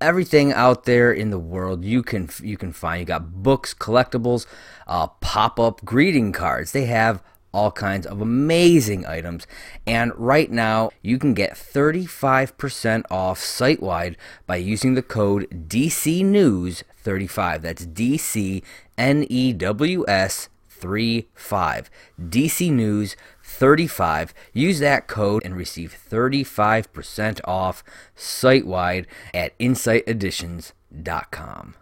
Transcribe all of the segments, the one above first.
everything out there in the world you can you can find. You got books, collectibles, uh, pop up greeting cards. They have all kinds of amazing items. And right now, you can get 35% off site wide by using the code DC News 35. That's DC N E W S 35. DC News 35. Use that code and receive 35% off site wide at insighteditions.com.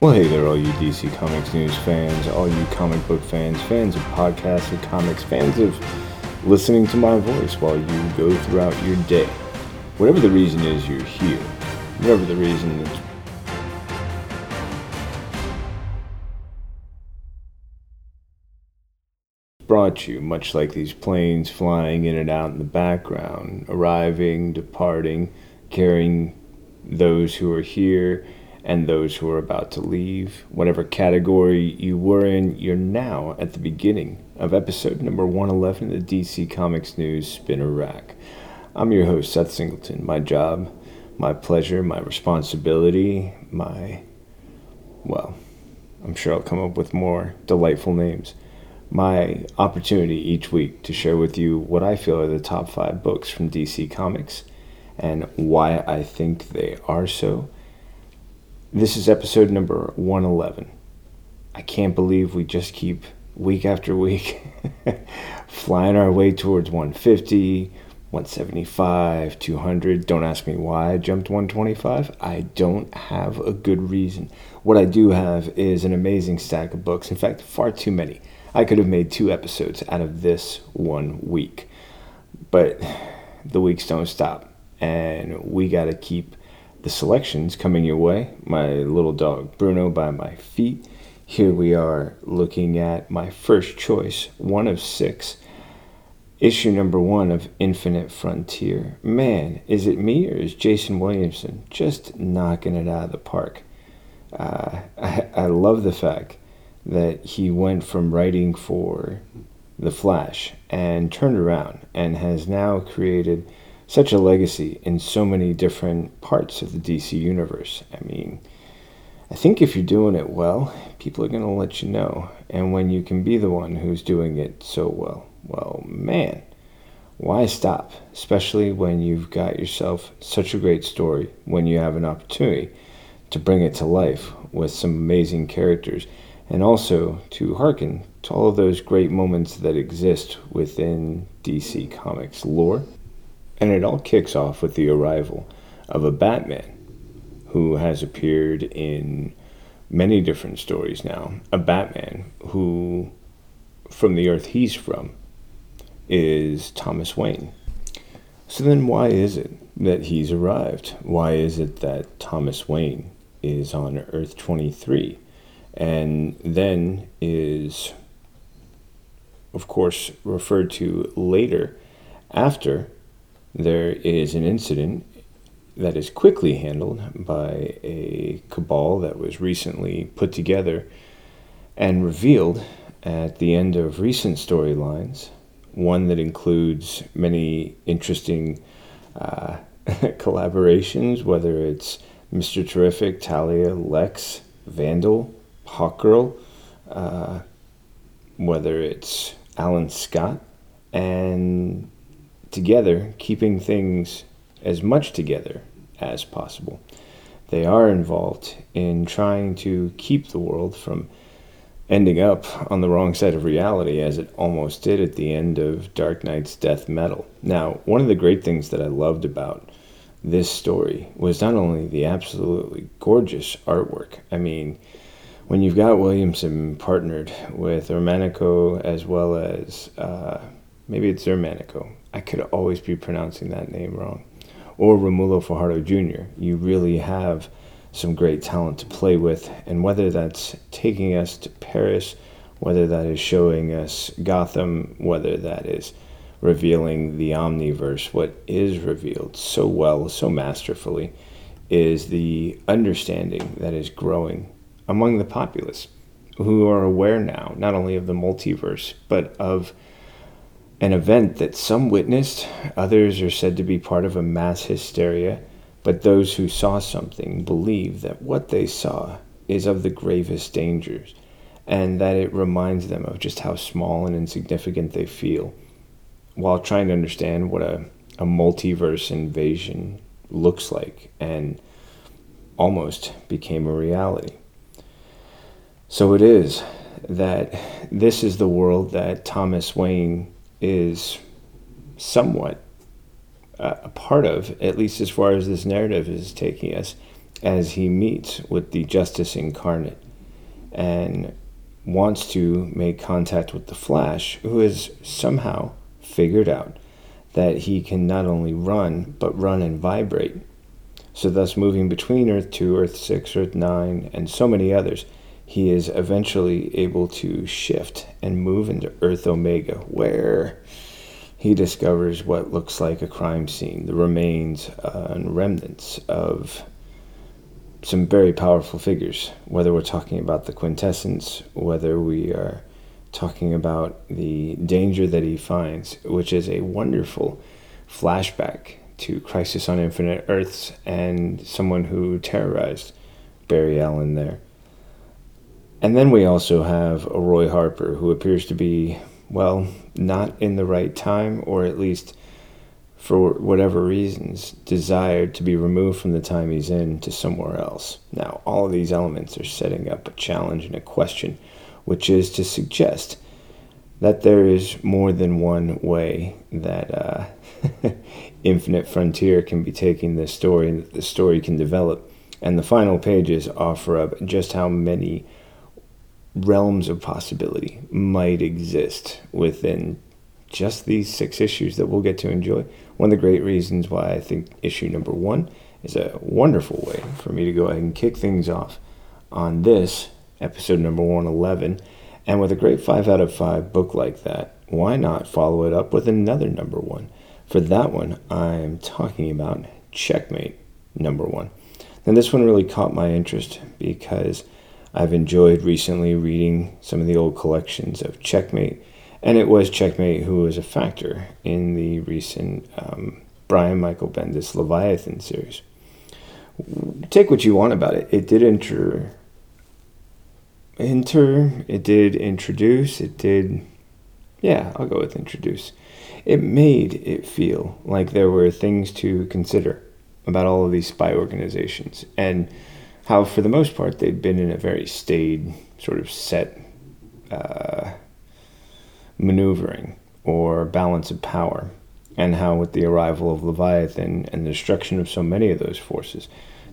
Well, hey there, all you DC Comics News fans, all you comic book fans, fans of podcasts and comics, fans of listening to my voice while you go throughout your day. Whatever the reason is you're here, whatever the reason is brought you, much like these planes flying in and out in the background, arriving, departing, carrying those who are here and those who are about to leave. Whatever category you were in, you're now at the beginning of episode number 111 of the DC Comics News Spinner Rack. I'm your host, Seth Singleton. My job, my pleasure, my responsibility, my, well, I'm sure I'll come up with more delightful names. My opportunity each week to share with you what I feel are the top five books from DC Comics and why I think they are so this is episode number 111. I can't believe we just keep week after week flying our way towards 150, 175, 200. Don't ask me why I jumped 125. I don't have a good reason. What I do have is an amazing stack of books. In fact, far too many. I could have made two episodes out of this one week. But the weeks don't stop. And we got to keep the selections coming your way. My little dog Bruno by my feet. Here we are looking at my first choice, one of six. Issue number one of Infinite Frontier. Man, is it me or is Jason Williamson just knocking it out of the park? Uh, I, I love the fact that he went from writing for The Flash and turned around and has now created such a legacy in so many different parts of the DC universe. I mean, I think if you're doing it well, people are going to let you know. And when you can be the one who's doing it so well, well, man, why stop? Especially when you've got yourself such a great story, when you have an opportunity to bring it to life with some amazing characters, and also to hearken to all of those great moments that exist within DC Comics lore and it all kicks off with the arrival of a Batman who has appeared in many different stories now. A Batman who, from the earth he's from, is Thomas Wayne. So then, why is it that he's arrived? Why is it that Thomas Wayne is on Earth 23 and then is, of course, referred to later after there is an incident that is quickly handled by a cabal that was recently put together and revealed at the end of recent storylines, one that includes many interesting uh, collaborations, whether it's Mr. Terrific, Talia, Lex, Vandal, Hawkgirl, uh, whether it's Alan Scott, and together, keeping things as much together as possible. They are involved in trying to keep the world from ending up on the wrong side of reality as it almost did at the end of Dark Nights Death Metal. Now, one of the great things that I loved about this story was not only the absolutely gorgeous artwork. I mean, when you've got Williamson partnered with Romanico as well as uh, maybe it's Xermanico. I could always be pronouncing that name wrong. Or Romulo Fajardo Jr. You really have some great talent to play with, and whether that's taking us to Paris, whether that is showing us Gotham, whether that is revealing the omniverse, what is revealed so well, so masterfully, is the understanding that is growing among the populace who are aware now not only of the multiverse, but of an event that some witnessed, others are said to be part of a mass hysteria, but those who saw something believe that what they saw is of the gravest dangers and that it reminds them of just how small and insignificant they feel while trying to understand what a, a multiverse invasion looks like and almost became a reality. So it is that this is the world that Thomas Wayne is somewhat Uh, a part of, at least as far as this narrative is taking us, as he meets with the Justice incarnate and wants to make contact with the Flash, who has somehow figured out that he can not only run, but run and vibrate. So, thus, moving between Earth 2, Earth 6, Earth 9, and so many others, he is eventually able to shift and move into Earth Omega, where he discovers what looks like a crime scene, the remains uh, and remnants of some very powerful figures, whether we're talking about the quintessence, whether we are talking about the danger that he finds, which is a wonderful flashback to Crisis on Infinite Earths and someone who terrorized Barry Allen there. And then we also have a Roy Harper who appears to be, well, not in the right time, or at least for whatever reasons, desired to be removed from the time he's in to somewhere else. Now, all of these elements are setting up a challenge and a question which is to suggest that there is more than one way that uh, Infinite Frontier can be taking this story and that the story can develop. And the final pages offer up just how many realms of possibility might exist within just these six issues that we'll get to enjoy. One of the great reasons why I think issue number one is a wonderful way for me to go ahead and kick things off on this episode number 111. And with a great 5 out of 5 book like that, why not follow it up with another number one? For that one, I'm talking about Checkmate number one. And this one really caught my interest because I've enjoyed recently reading some of the old collections of Checkmate, and it was Checkmate who was a factor in the recent um, Brian Michael Bendis Leviathan series. Take what you want about it. It did enter enter, it did introduce, it did, yeah, I'll go with introduce. It made it feel like there were things to consider about all of these spy organizations and how, for the most part, they'd been in a very staid, sort of set uh, maneuvering or balance of power. And how, with the arrival of Leviathan and the destruction of so many of those forces,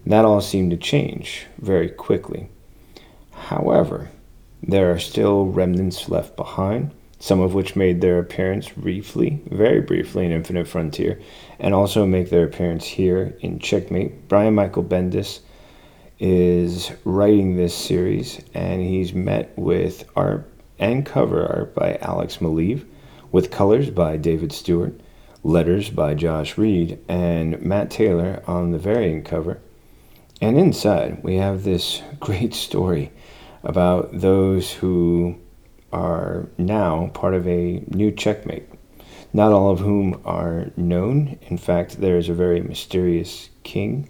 that all seemed to change very quickly. However, there are still remnants left behind, some of which made their appearance briefly, very briefly, in Infinite Frontier, and also make their appearance here in Checkmate. Brian Michael Bendis is writing this series, and he's met with art and cover art by Alex Maleev, with colors by David Stewart, letters by Josh Reed, and Matt Taylor on the variant cover. And inside, we have this great story about those who are now part of a new checkmate, not all of whom are known. In fact, there is a very mysterious king,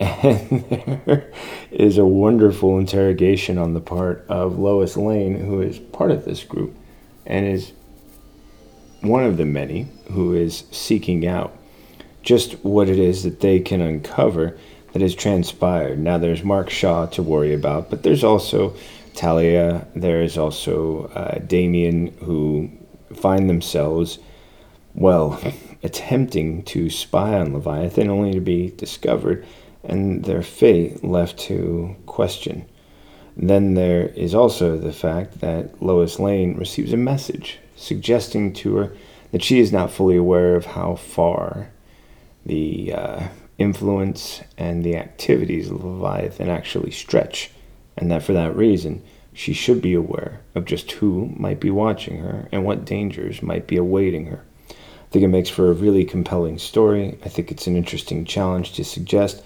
and there is a wonderful interrogation on the part of Lois Lane, who is part of this group and is one of the many who is seeking out just what it is that they can uncover that has transpired. Now, there's Mark Shaw to worry about, but there's also Talia, there's also uh, Damian, who find themselves, well, attempting to spy on Leviathan only to be discovered and their fate left to question. Then there is also the fact that Lois Lane receives a message suggesting to her that she is not fully aware of how far the uh, influence and the activities of Leviathan actually stretch, and that for that reason, she should be aware of just who might be watching her and what dangers might be awaiting her. I think it makes for a really compelling story. I think it's an interesting challenge to suggest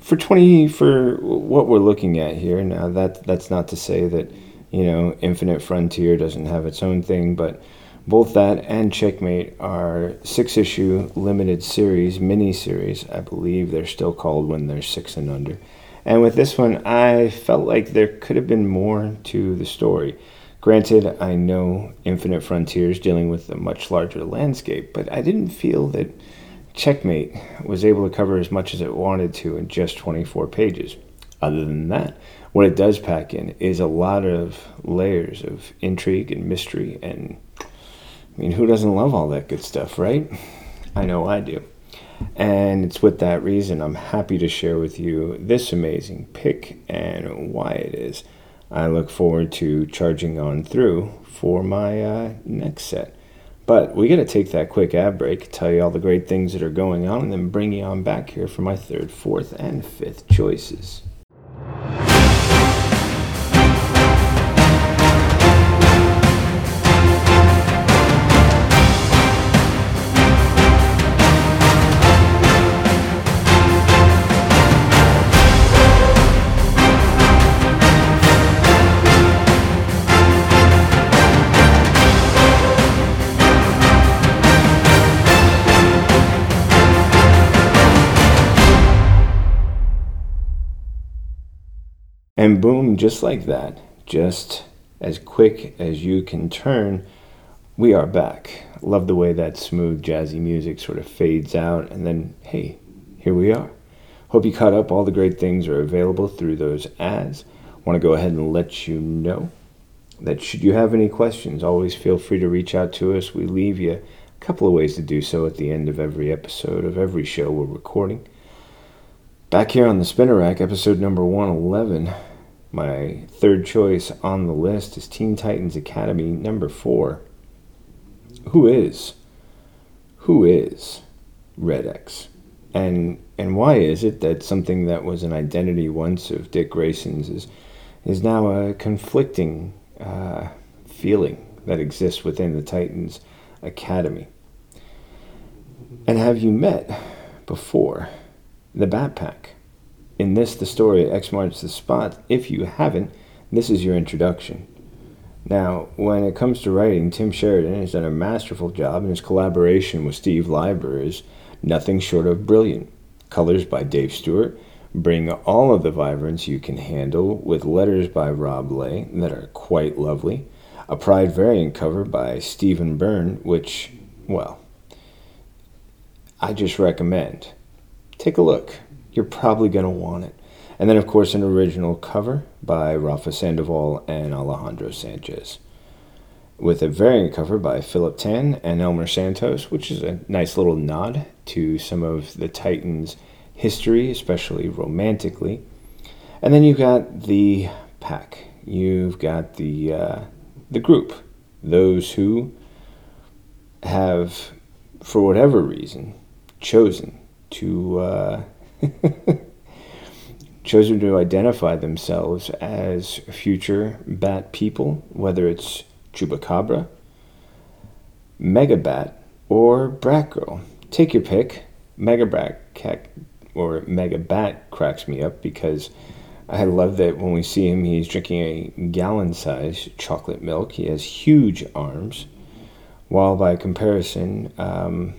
for 20 for what we're looking at here. Now that that's not to say that, you know, Infinite Frontier doesn't have its own thing, but both that and Checkmate are six issue limited series, mini series. I believe they're still called when they're six and under. And with this one, I felt like there could have been more to the story. Granted, I know Infinite Frontiers dealing with a much larger landscape, but I didn't feel that Checkmate was able to cover as much as it wanted to in just 24 pages. Other than that, what it does pack in is a lot of layers of intrigue and mystery, and I mean, who doesn't love all that good stuff, right? I know I do. And it's with that reason I'm happy to share with you this amazing pick and why it is. I look forward to charging on through for my uh, next set. But we got to take that quick ad break, tell you all the great things that are going on, and then bring you on back here for my third, fourth, and fifth choices. And boom, just like that, just as quick as you can turn, we are back. Love the way that smooth, jazzy music sort of fades out, and then, hey, here we are. Hope you caught up. All the great things are available through those ads. Want to go ahead and let you know that should you have any questions, always feel free to reach out to us. We leave you a couple of ways to do so at the end of every episode of every show we're recording. Back here on the Spinner Rack, episode number 111. My third choice on the list is Teen Titans Academy number four. Who is? Who is Red X? And and why is it that something that was an identity once of Dick Grayson's is is now a conflicting uh, feeling that exists within the Titans Academy? And have you met before the Bat Pack? In this, the story X marks the spot. If you haven't, this is your introduction. Now, when it comes to writing, Tim Sheridan has done a masterful job, and his collaboration with Steve Lieber is nothing short of brilliant. Colors by Dave Stewart bring all of the vibrance you can handle, with letters by Rob Leigh that are quite lovely. A Pride variant cover by Stephen Byrne, which, well, I just recommend. Take a look you're probably going to want it. And then, of course, an original cover by Rafa Sandoval and Alejandro Sanchez, with a variant cover by Philip Tan and Elmer Santos, which is a nice little nod to some of the Titans' history, especially romantically. And then you've got the pack. You've got the uh, the group, those who have, for whatever reason, chosen to. Uh, chosen to identify themselves as future bat people, whether it's Chupacabra, Megabat, or Batgirl. Take your pick. Megabat or Megabat cracks me up because I love that when we see him, he's drinking a gallon sized chocolate milk. He has huge arms, while by comparison, um,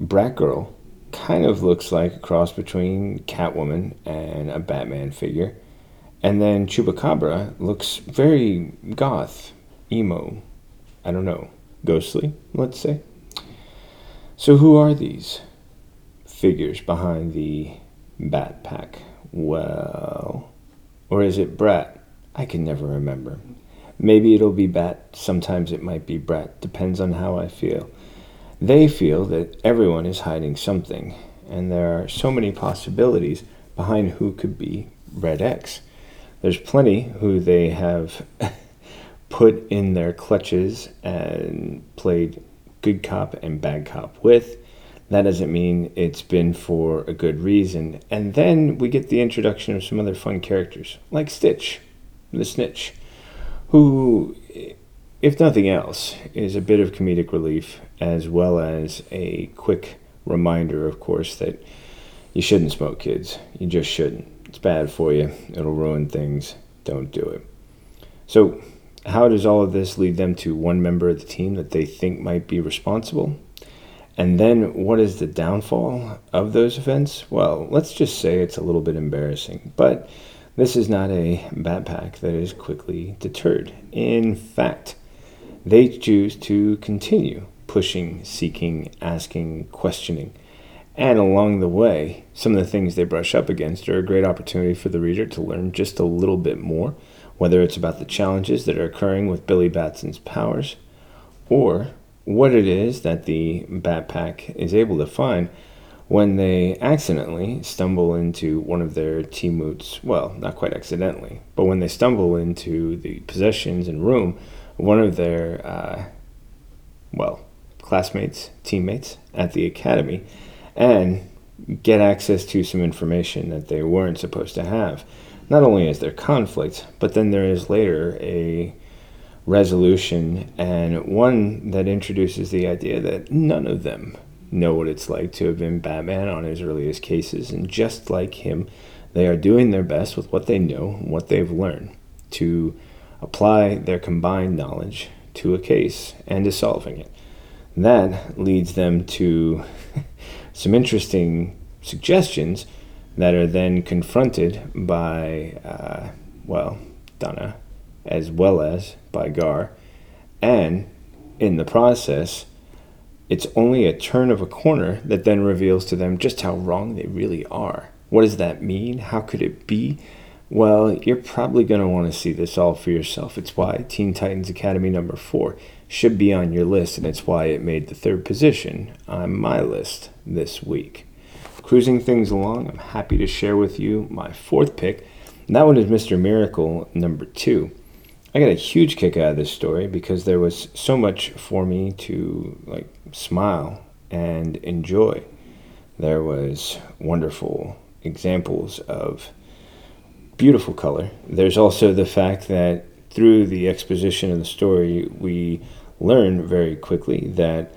Batgirl kind of looks like a cross between Catwoman and a Batman figure. And then Chupacabra looks very goth, emo, I don't know, ghostly, let's say. So, who are these figures behind the Bat Pack? Well, or is it Brat? I can never remember. Maybe it'll be Bat, sometimes it might be Brat, depends on how I feel. They feel that everyone is hiding something, and there are so many possibilities behind who could be Red X. There's plenty who they have put in their clutches and played good cop and bad cop with. That doesn't mean it's been for a good reason. And then we get the introduction of some other fun characters, like Stitch, the Snitch, who, if nothing else, is a bit of comedic relief as well as a quick reminder, of course, that you shouldn't smoke, kids. You just shouldn't. It's bad for you, it'll ruin things. Don't do it. So, how does all of this lead them to one member of the team that they think might be responsible? And then what is the downfall of those events? Well, let's just say it's a little bit embarrassing, but this is not a Bat Pack that is quickly deterred. In fact, they choose to continue pushing, seeking, asking, questioning. And along the way, some of the things they brush up against are a great opportunity for the reader to learn just a little bit more, whether it's about the challenges that are occurring with Billy Batson's powers, or what it is that the Bat Pack is able to find when they accidentally stumble into one of their teammates. Well, not quite accidentally, but when they stumble into the possessions and room one of their, uh, well, classmates, teammates at the academy, and get access to some information that they weren't supposed to have. Not only is there conflict, but then there is later a resolution, and one that introduces the idea that none of them know what it's like to have been Batman on his earliest cases, and just like him, they are doing their best with what they know, what they've learned, to apply their combined knowledge to a case and to solving it. That leads them to some interesting suggestions that are then confronted by, uh, well, Donna as well as by Gar. And in the process, it's only a turn of a corner that then reveals to them just how wrong they really are. What does that mean? How could it be? Well, you're probably going to want to see this all for yourself. It's why Teen Titans Academy number four should be on your list, and it's why it made the third position on my list this week. Cruising things along, I'm happy to share with you my fourth pick, and that one is Mr. Miracle number two. I got a huge kick out of this story because there was so much for me to like smile and enjoy. There was wonderful examples of beautiful color. There's also the fact that through the exposition of the story, we learn very quickly that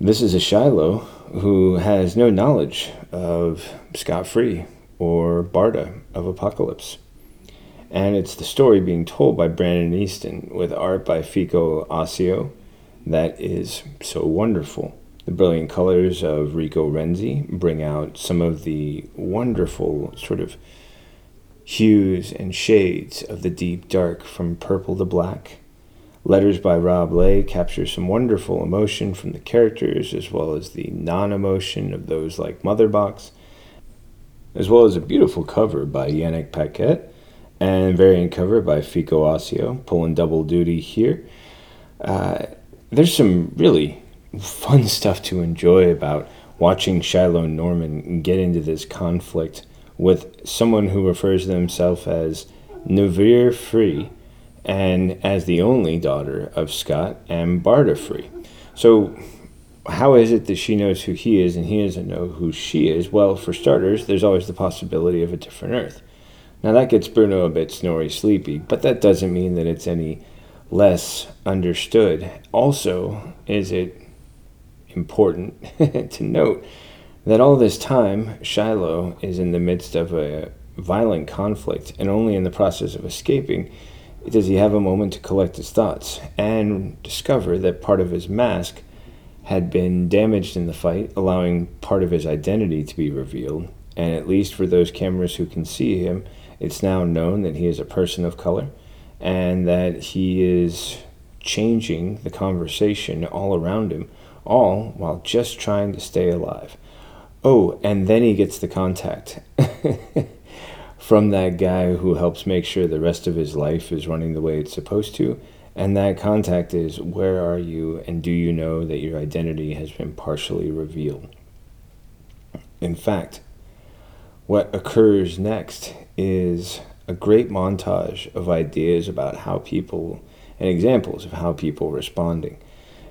this is a Shiloh who has no knowledge of Scott Free or Barda of Apokolips and it's the story being told by Brandon Easton with art by Fico Ossio that is so wonderful. The brilliant colors of Rico Renzi bring out some of the wonderful sort of hues and shades of the deep dark from purple to black. Letters by Rob Leigh capture some wonderful emotion from the characters as well as the non emotion of those like Motherbox, as well as a beautiful cover by Yannick Paquette and variant cover by Fico Ossio, pulling double duty here. Uh, there's some really fun stuff to enjoy about watching Shiloh Norman get into this conflict with someone who refers to themselves as Nevere Free and as the only daughter of Scott and Barda Free. So, how is it that she knows who he is and he doesn't know who she is? Well, for starters, there's always the possibility of a different Earth. Now that gets Bruno a bit snory sleepy, but that doesn't mean that it's any less understood. Also, is it important to note that all this time Shiloh is in the midst of a violent conflict and only in the process of escaping does he have a moment to collect his thoughts and discover that part of his mask had been damaged in the fight, allowing part of his identity to be revealed. And at least for those cameras who can see him, it's now known that he is a person of color and that he is changing the conversation all around him, all while just trying to stay alive. Oh, and then he gets the contact from that guy who helps make sure the rest of his life is running the way it's supposed to. And that contact is where are you, and do you know that your identity has been partially revealed? In fact, what occurs next is a great montage of ideas about how people and examples of how people responding,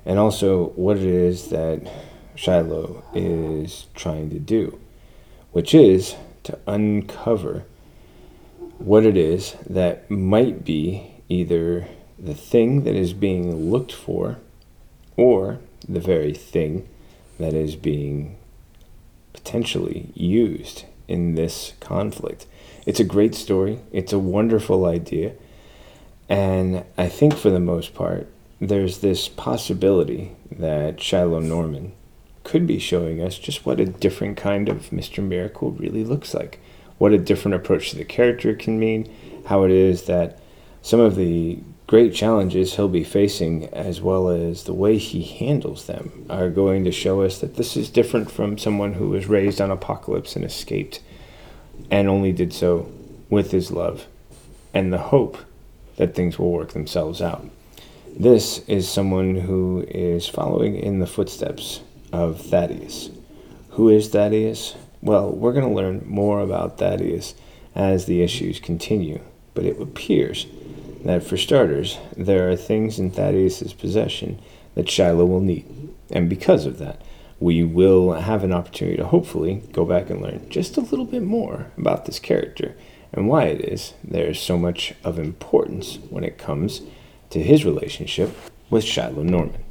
and also what it is that Shiloh is trying to do, which is to uncover what it is that might be either the thing that is being looked for or the very thing that is being potentially used in this conflict. It's a great story, it's a wonderful idea, and I think for the most part, there's this possibility that Shiloh Norman could be showing us just what a different kind of Mr. Miracle really looks like, what a different approach to the character can mean, how it is that some of the great challenges he'll be facing, as well as the way he handles them, are going to show us that this is different from someone who was raised on Apokolips and escaped, and only did so with his love and the hope that things will work themselves out. This is someone who is following in the footsteps of Thaddeus. Who is Thaddeus? Well, we're going to learn more about Thaddeus as the issues continue, but it appears that for starters, there are things in Thaddeus's possession that Shiloh will need. And because of that, we will have an opportunity to hopefully go back and learn just a little bit more about this character and why it is there's so much of importance when it comes to his relationship with Shiloh Norman.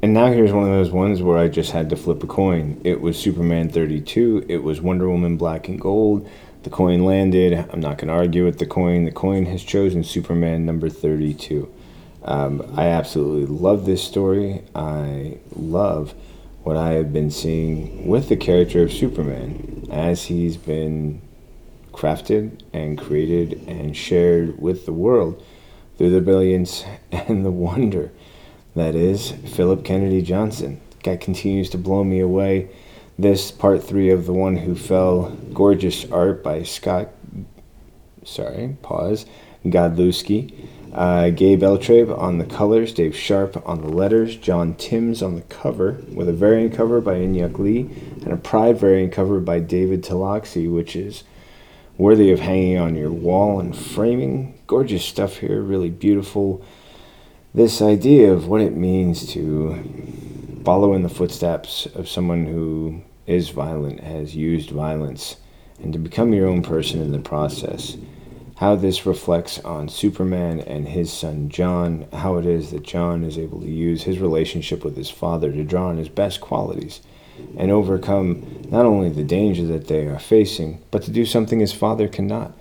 And now here's one of those ones where I just had to flip a coin. It was Superman 32, it was Wonder Woman Black and Gold, the coin landed. I'm not going to argue with the coin. The coin has chosen Superman number 32. Um, I absolutely love this story. I love what I have been seeing with the character of Superman as he's been crafted and created and shared with the world through the brilliance and the wonder that is Philip Kennedy Johnson. Guy continues to blow me away this part three of The One Who Fell, gorgeous art by Scott, sorry, pause, Godlewski. Uh, Gabe Eltaeb on the colors, Dave Sharp on the letters, John Timms on the cover, with a variant cover by Inhyuk Lee, and a Pride variant cover by David Talaski, which is worthy of hanging on your wall and framing. Gorgeous stuff here, really beautiful. This idea of what it means to follow in the footsteps of someone who is violent, has used violence, and to become your own person in the process. How this reflects on Superman and his son John, how it is that John is able to use his relationship with his father to draw on his best qualities and overcome not only the danger that they are facing, but to do something his father cannot.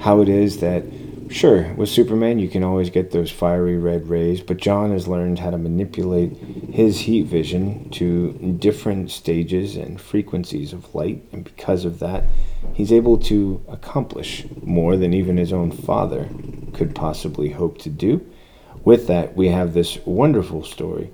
How it is that Sure, with Superman, you can always get those fiery red rays, but John has learned how to manipulate his heat vision to different stages and frequencies of light, and because of that, he's able to accomplish more than even his own father could possibly hope to do. With that, we have this wonderful story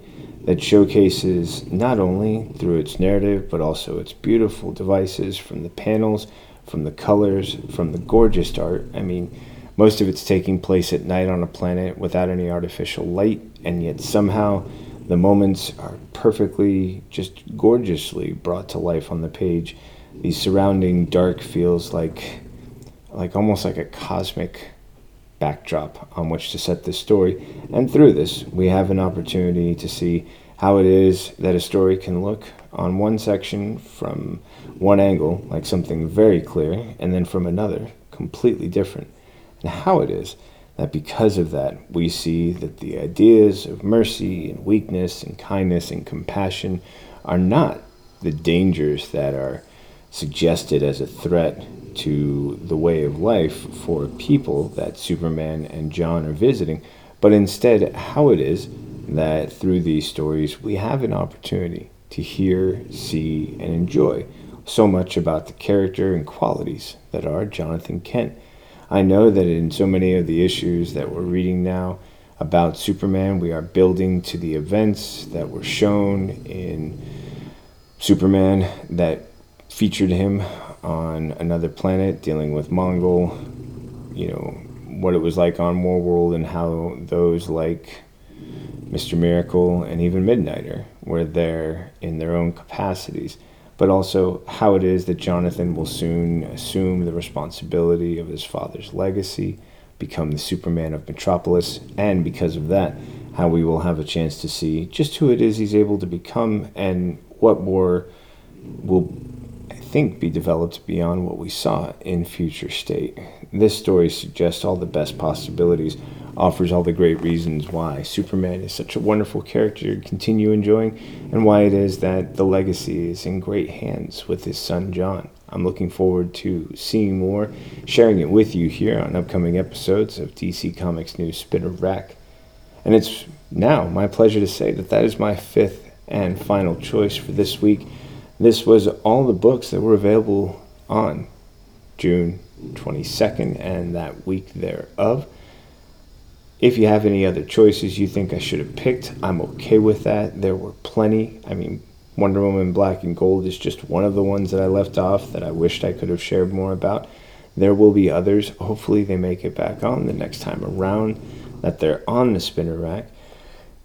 that showcases not only through its narrative, but also its beautiful devices from the panels, from the colors, from the gorgeous art. I mean, most of it's taking place at night on a planet without any artificial light, and yet somehow the moments are perfectly, just gorgeously brought to life on the page. The surrounding dark feels like, like almost like a cosmic backdrop on which to set this story. And through this, we have an opportunity to see how it is that a story can look on one section from one angle, like something very clear, and then from another, completely different and how it is that because of that, we see that the ideas of mercy and weakness and kindness and compassion are not the dangers that are suggested as a threat to the way of life for people that Superman and John are visiting, but instead how it is that through these stories we have an opportunity to hear, see, and enjoy so much about the character and qualities that are Jonathan Kent I know that in so many of the issues that we're reading now about Superman, we are building to the events that were shown in Superman that featured him on another planet dealing with Mongul, you know, what it was like on Warworld and how those like Mr. Miracle and even Midnighter were there in their own capacities. But also how it is that Jonathan will soon assume the responsibility of his father's legacy, become the Superman of Metropolis, and because of that, how we will have a chance to see just who it is he's able to become and what more will, I think, be developed beyond what we saw in Future State. This story suggests all the best possibilities offers all the great reasons why Superman is such a wonderful character to continue enjoying, and why it is that the legacy is in great hands with his son John. I'm looking forward to seeing more, sharing it with you here on upcoming episodes of DC Comics News Spinner Rack. And it's now my pleasure to say that that is my fifth and final choice for this week. This was all the books that were available on June 22nd and that week thereof. If you have any other choices you think I should have picked, I'm okay with that. There were plenty. I mean, Wonder Woman Black and Gold is just one of the ones that I left off that I wished I could have shared more about. There will be others. Hopefully, they make it back on the next time around, that they're on the spinner rack.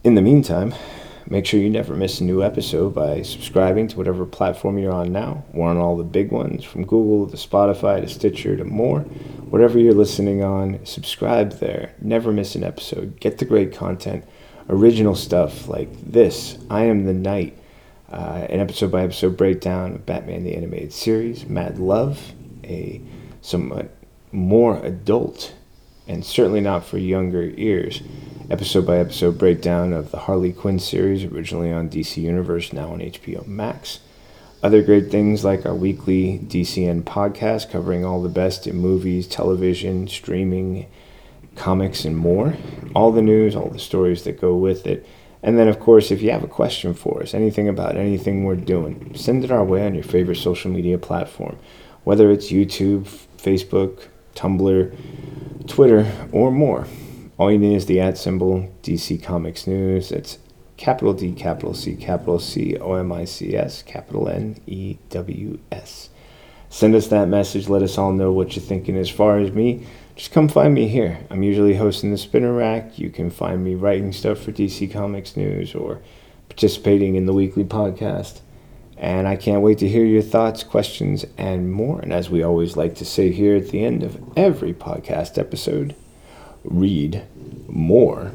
In the meantime, make sure you never miss a new episode by subscribing to whatever platform you're on now. We're on all the big ones from Google to Spotify to Stitcher to more. Whatever you're listening on, subscribe there. Never miss an episode. Get the great content, original stuff like this I Am the Knight, uh, an episode by episode breakdown of Batman the Animated Series, Mad Love, a somewhat more adult and certainly not for younger ears. Episode by episode breakdown of the Harley Quinn series, originally on DC Universe, now on HBO Max. Other great things like our weekly DCN podcast covering all the best in movies, television, streaming, comics, and more. All the news, all the stories that go with it. And then, of course, if you have a question for us, anything about anything we're doing, send it our way on your favorite social media platform, whether it's YouTube, Facebook, Tumblr, Twitter, or more. All you need is the at symbol DC Comics News. It's capital D, capital C, capital C, O M I C S, capital N E W S. Send us that message. Let us all know what you're thinking. As far as me, just come find me here. I'm usually hosting the Spinner Rack. You can find me writing stuff for DC Comics News or participating in the weekly podcast. And I can't wait to hear your thoughts, questions, and more. And as we always like to say here at the end of every podcast episode, read more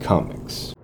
comics.